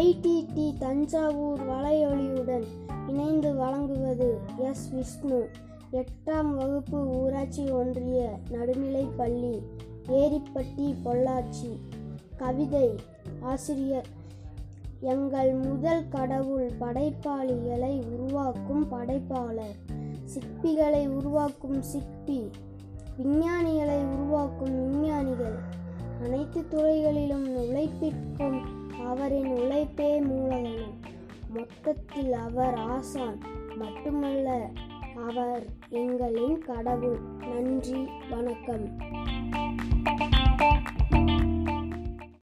IDD Thanjavur வலையொலியுடன் இணைந்து வழங்குவது S. Vishnu. எட்டாம் வகுப்பு ஊராட்சி ஒன்றிய நடுநிலைப் பள்ளி ஏரிப்பட்டி பொள்ளாச்சி. கவிதை ஆசிரியர். எங்கள் முதல் கடவுள் படைப்பாளிகளை உருவாக்கும் படைப்பாளர். சிற்பிகளை உருவாக்கும் சிற்பி. விஞ்ஞானிகளை உருவாக்கும் விஞ்ஞானிகள். அனைத்து துறைகளிலும் உழைப்பிற்கும் அவரின் உழைப்பே மூலதனம் மொத்தத்தில் அவர் ஆசான். மட்டுமல்ல அவர் எங்களின் கடவுள். நன்றி வணக்கம்.